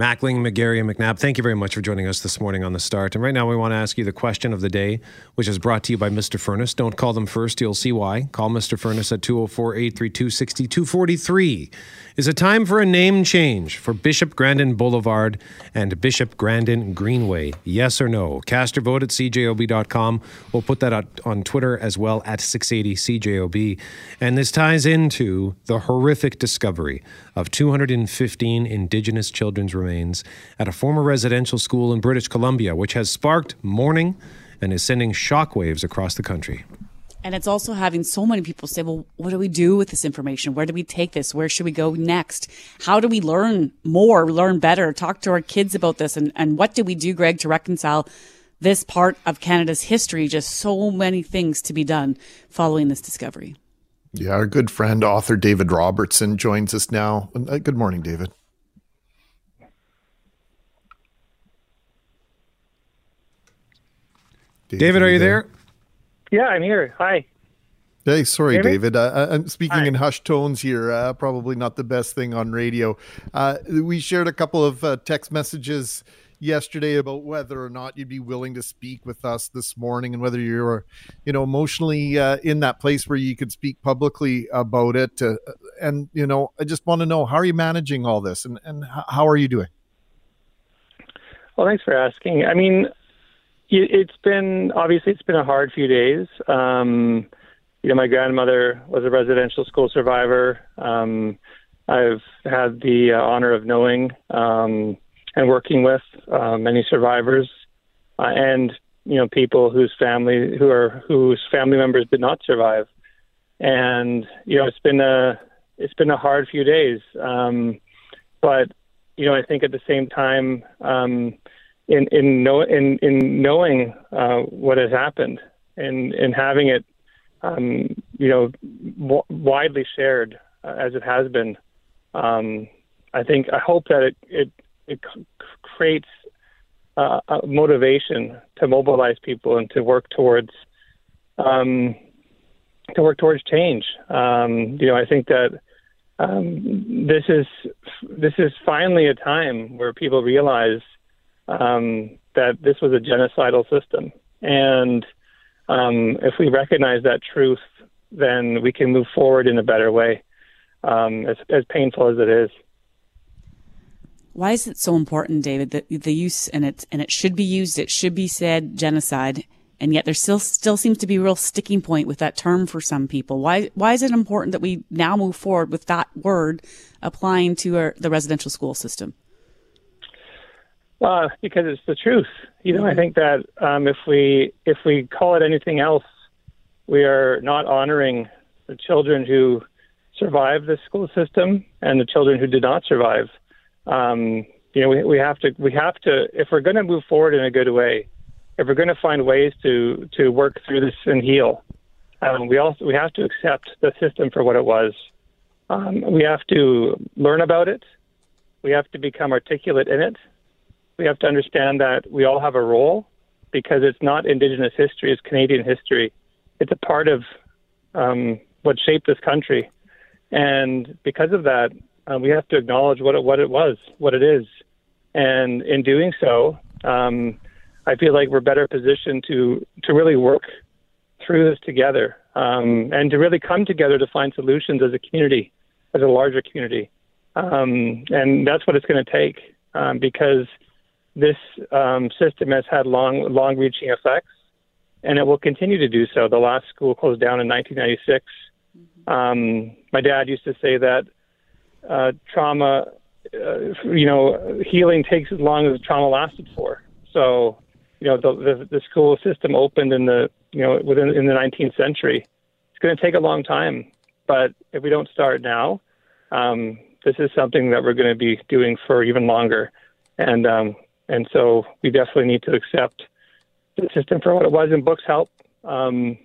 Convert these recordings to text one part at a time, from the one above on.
Mackling, McGarry, and McNabb, thank you very much for joining us this morning on The Start. And right now, we want to ask you the question of the day, which is brought to you by Mr. Furnace. Don't call them first, you'll see why. Call Mr. Furnace at 204 832 6243. Is it time for a name change for Bishop Grandin Boulevard and Bishop Grandin Greenway? Yes or no? Cast your vote at cjob.com. We'll put that out on Twitter as well at 680cjob. And this ties into the horrific discovery of 215 Indigenous children's remains at a former residential school in British Columbia, which has sparked mourning and is sending shockwaves across the country. And it's also having so many people say, well, what do we do with this information? Where do we take this? Where should we go next? How do we learn more, learn better, talk to our kids about this? And, and what do we do, Greg, to reconcile this part of Canada's history? Just so many things to be done following this discovery. Yeah, our good friend, author David Robertson joins us now. Uh, good morning, David. David, David are you there? there? Yeah, I'm here. Hi. Hey, sorry, David. David. Uh, I'm speaking Hi. in hushed tones here. Uh, probably not the best thing on radio. Uh, we shared a couple of uh, text messages yesterday about whether or not you'd be willing to speak with us this morning, and whether you're, you know, emotionally uh, in that place where you could speak publicly about it. Uh, and you know, I just want to know how are you managing all this, and and how are you doing? Well, thanks for asking. I mean, it's been obviously it's been a hard few days. Um, you know, my grandmother was a residential school survivor. Um, I've had the uh, honor of knowing um, and working with uh, many survivors, uh, and you know, people whose family who are whose family members did not survive. And you know, it's been a it's been a hard few days. Um, but you know, I think at the same time. Um, in in know in in knowing uh, what has happened and and having it um, you know w- widely shared uh, as it has been. Um, I think I hope that it it, it creates uh, a motivation to mobilize people and to work towards um, to work towards change. Um, you know, I think that um, this is this is finally a time where people realize um, that this was a genocidal system. And um, if we recognize that truth, then we can move forward in a better way, um, as, as painful as it is. Why is it so important, David, that the use and it and it should be used, it should be said genocide, and yet there still still seems to be a real sticking point with that term for some people. Why why is it important that we now move forward with that word applying to our, the residential school system? Uh, because it's the truth. You know, I think that um, if we if we call it anything else, we are not honoring the children who survived the school system and the children who did not survive. Um, you know, we, we have to we have to if we're going to move forward in a good way, if we're going to find ways to to work through this and heal, um, we also we have to accept the system for what it was. Um, we have to learn about it. We have to become articulate in it we have to understand that we all have a role because it's not Indigenous history, it's Canadian history. It's a part of um, what shaped this country. And because of that, uh, we have to acknowledge what it, what it was, what it is. And in doing so, um, I feel like we're better positioned to, to really work through this together um, and to really come together to find solutions as a community, as a larger community. Um, and that's what it's going to take um, because this um, system has had long, long-reaching effects, and it will continue to do so. The last school closed down in 1996. Mm-hmm. Um, my dad used to say that uh, trauma, uh, you know, healing takes as long as the trauma lasted for. So, you know, the, the, the school system opened in the, you know, within in the 19th century. It's going to take a long time, but if we don't start now, um, this is something that we're going to be doing for even longer. And um, and so we definitely need to accept the system for what it was. And books help. Um,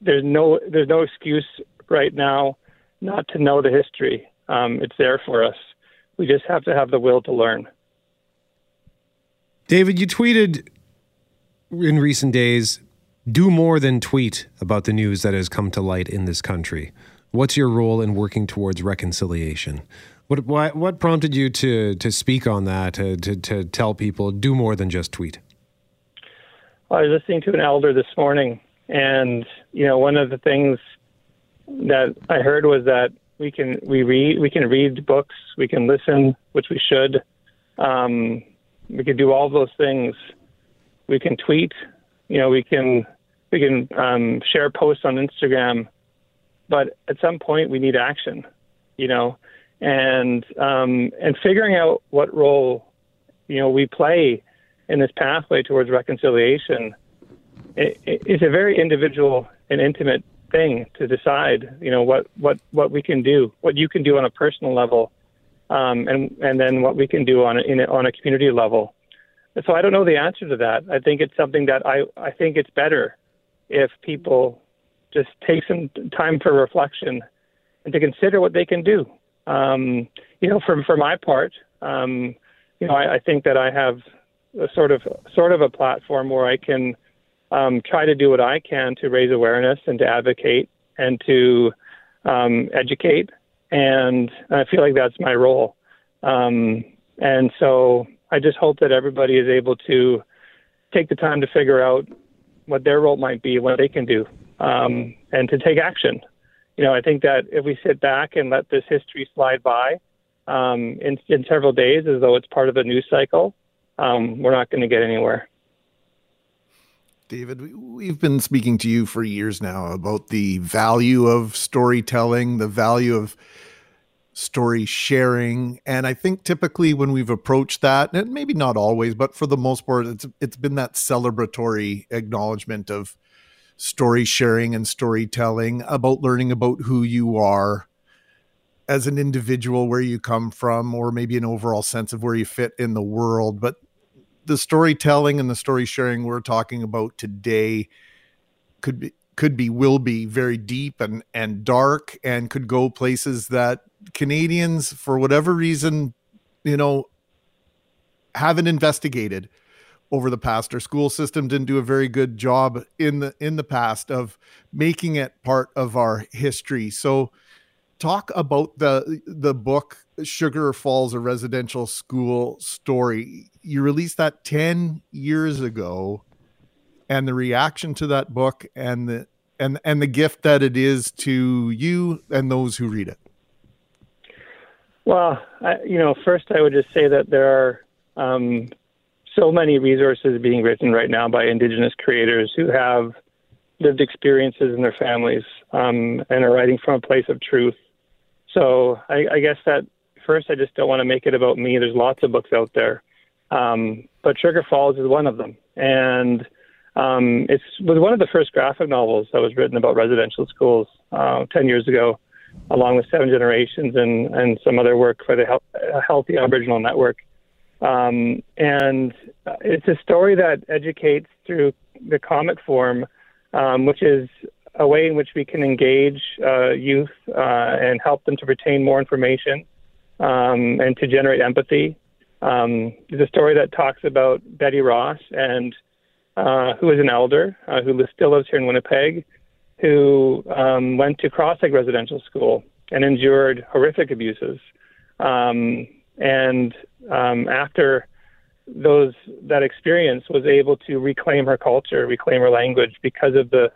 there's no there's no excuse right now not to know the history. Um, it's there for us. We just have to have the will to learn. David, you tweeted in recent days do more than tweet about the news that has come to light in this country. What's your role in working towards reconciliation? What, what, what prompted you to, to speak on that, to, to, to tell people do more than just tweet? I was listening to an elder this morning, and you know, one of the things that I heard was that we can we read we can read books, we can listen, which we should. Um, we can do all those things. We can tweet, you know, we can we can um, share posts on Instagram, but at some point we need action, you know, and um, and figuring out what role you know we play in this pathway towards reconciliation it, it's a very individual and intimate thing to decide. You know what what what we can do, what you can do on a personal level, um, and and then what we can do on a, in a, on a community level. so I don't know the answer to that. I think it's something that I I think it's better if people just take some time for reflection and to consider what they can do. Um, you know, for for my part, um, you know, I, I think that I have a sort of sort of a platform where I can um, try to do what I can to raise awareness and to advocate and to um, educate. And I feel like that's my role. Um, and so I just hope that everybody is able to take the time to figure out what their role might be, what they can do, um, and to take action. You know, I think that if we sit back and let this history slide by um, in, in several days as though it's part of a news cycle, um, we're not going to get anywhere. David, we've been speaking to you for years now about the value of storytelling, the value of story sharing, and I think typically when we've approached that, and maybe not always, but for the most part, it's it's been that celebratory acknowledgement of story sharing and storytelling about learning about who you are as an individual, where you come from, or maybe an overall sense of where you fit in the world. But the storytelling and the story sharing we're talking about today could be could be will be very deep and and dark and could go places that Canadians for whatever reason you know haven't investigated over the past our school system didn't do a very good job in the in the past of making it part of our history. So talk about the the book Sugar Falls, a residential school story. You released that 10 years ago and the reaction to that book and the and and the gift that it is to you and those who read it. Well, I, you know, first I would just say that there are um, so many resources being written right now by Indigenous creators who have lived experiences in their families um, and are writing from a place of truth. So I, I guess that first, I just don't want to make it about me. There's lots of books out there, um, but Sugar Falls is one of them, and um, it was one of the first graphic novels that was written about residential schools uh, ten years ago, along with Seven Generations and and some other work for the Healthy Aboriginal Network. Um, and it's a story that educates through the comic form, um, which is a way in which we can engage uh, youth uh, and help them to retain more information um, and to generate empathy. Um, there's a story that talks about Betty Ross, and uh, who is an elder uh, who still lives here in Winnipeg, who um, went to Cross Lake Residential School and endured horrific abuses. Um, and um, after those that experience, was able to reclaim her culture, reclaim her language because of the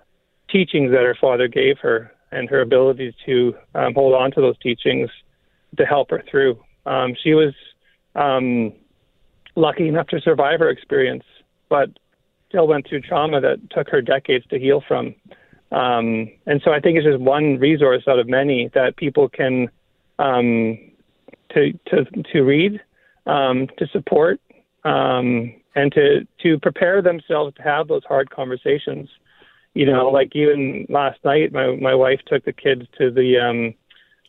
teachings that her father gave her and her ability to um, hold on to those teachings to help her through. Um, she was um, lucky enough to survive her experience, but still went through trauma that took her decades to heal from. Um, and so I think it's just one resource out of many that people can um, to to to read, um, to support, um, and to to prepare themselves to have those hard conversations. You know, like even last night, my my wife took the kids to the um,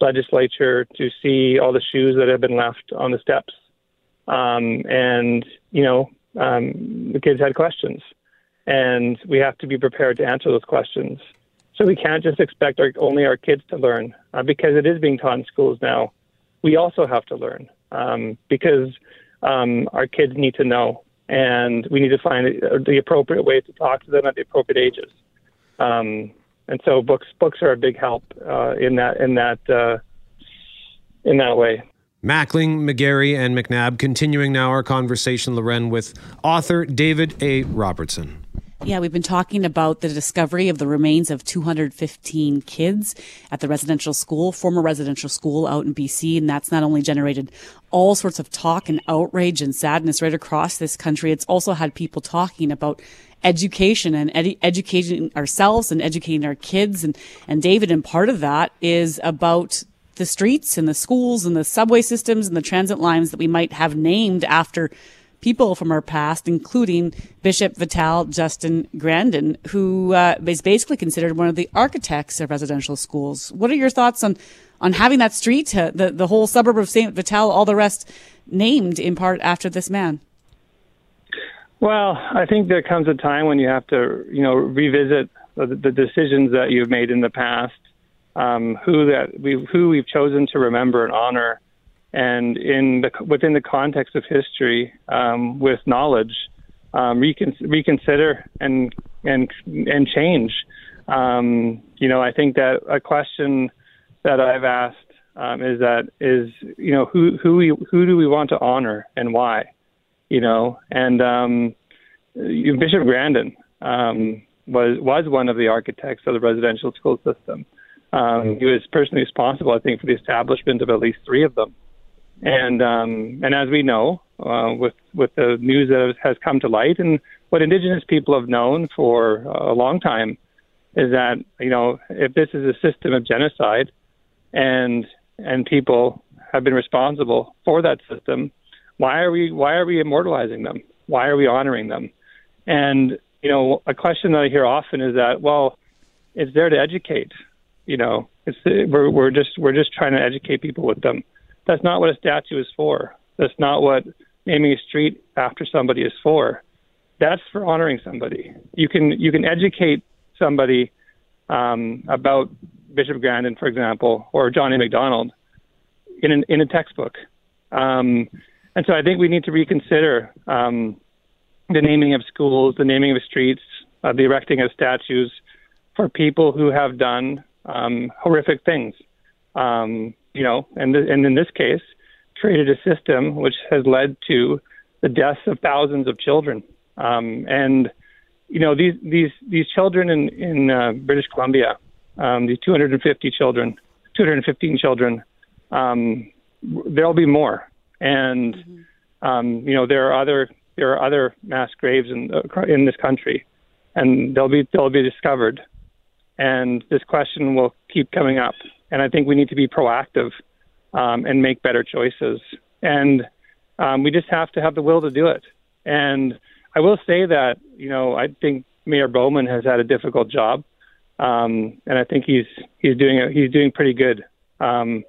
legislature to see all the shoes that have been left on the steps. Um, and, you know, um, the kids had questions. And we have to be prepared to answer those questions. So we can't just expect our, only our kids to learn uh, because it is being taught in schools now. We also have to learn um, because um, our kids need to know, and we need to find the appropriate way to talk to them at the appropriate ages. Um, and so books books are a big help uh, in that in that uh, in that way. Mackling, McGarry, and McNabb. Continuing now our conversation, Loren, with author David A. Robertson. Yeah, we've been talking about the discovery of the remains of 215 kids at the residential school, former residential school out in BC. And that's not only generated all sorts of talk and outrage and sadness right across this country. It's also had people talking about education and educating ourselves and educating our kids. And, and David, and part of that is about the streets and the schools and the subway systems and the transit lines that we might have named after people from our past, including Bishop Vital Justin Grandin, who uh, is basically considered one of the architects of residential schools. What are your thoughts on on having that street, uh, the the whole suburb of Saint Vital, all the rest named in part after this man? Well, I think there comes a time when you have to, you know, revisit the, the decisions that you've made in the past, um, who that we who we've chosen to remember and honor and in the within the context of history, um, with knowledge, um, recon- reconsider and and and change. Um, you know, I think that a question that I've asked um, is that is you know who who we who do we want to honor and why, you know, and um, Bishop Grandin um, was was one of the architects of the residential school system. Um, he was personally responsible, I think, for the establishment of at least three of them. And um, and as we know, uh, with with the news that has come to light, and what Indigenous people have known for a long time, is that you know if this is a system of genocide, and and people have been responsible for that system, why are we why are we immortalizing them? Why are we honoring them? And you know, a question that I hear often is that well, it's there to educate. You know, it's we're we're just we're just trying to educate people with them that's not what a statue is for. That's not what naming a street after somebody is for. That's for honoring somebody. You can you can educate somebody um, about Bishop Grandin, for example, or John A. Macdonald in an, in a textbook. Um, and so I think we need to reconsider um, the naming of schools, the naming of streets, uh, the erecting of statues for people who have done um, horrific things. Um, you know, and th- and in this case, created a system which has led to the deaths of thousands of children. Um, and you know, these these these children in in uh, British Columbia, um, these 250 children, 215 children, um, there'll be more. And mm-hmm. um, you know, there are other there are other mass graves in uh, in this country, and they'll be they'll be discovered. And this question will keep coming up and I think we need to be proactive um, and make better choices. And um, we just have to have the will to do it. And I will say that you know I think Mayor Bowman has had a difficult job, um, and I think he's he's doing he's doing pretty good um,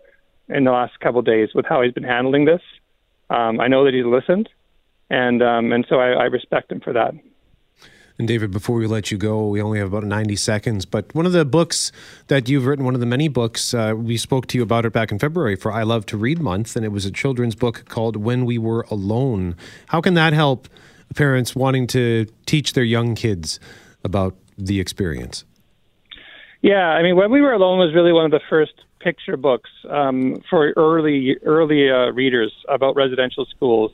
in the last couple of days with how he's been handling this. Um, I know that he listened, and um, and so I, I respect him for that. And David, before we let you go, we only have about 90 seconds. But one of the books that you've written, one of the many books, uh, we spoke to you about it back in February for I Love to Read Month, and it was a children's book called When We Were Alone. How can that help parents wanting to teach their young kids about the experience? Yeah, I mean, When We Were Alone was really one of the first picture books um, for early early uh, readers about residential schools.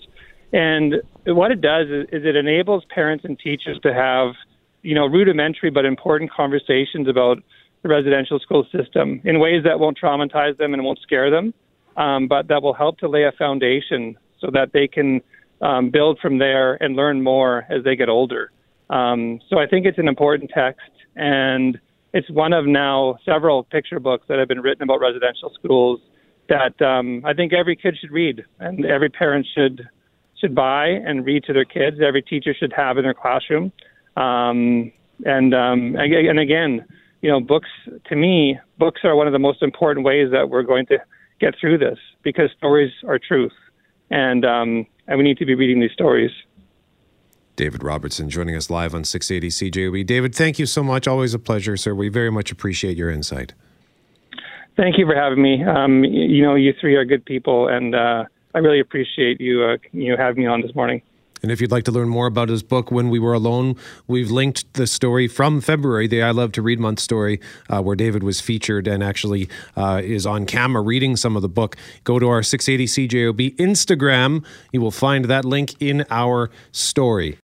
And what it does is, is it enables parents and teachers to have, you know, rudimentary but important conversations about the residential school system in ways that won't traumatize them and won't scare them, um, but that will help to lay a foundation so that they can um, build from there and learn more as they get older. Um, so I think it's an important text, and it's one of now several picture books that have been written about residential schools that um, I think every kid should read and every parent should should buy and read to their kids. Every teacher should have in their classroom. Um, and um, and again, you know, books to me, books are one of the most important ways that we're going to get through this because stories are truth, and um, and we need to be reading these stories. David Robertson joining us live on 680 CJOB. David, thank you so much. Always a pleasure, sir. We very much appreciate your insight. Thank you for having me. Um, you know, you three are good people, and uh, I really appreciate you uh, you having me on this morning. And if you'd like to learn more about his book, When We Were Alone, we've linked the story from February, the I Love to Read Month story, uh, where David was featured and actually uh, is on camera reading some of the book. Go to our 680 CJOB Instagram. You will find that link in our story.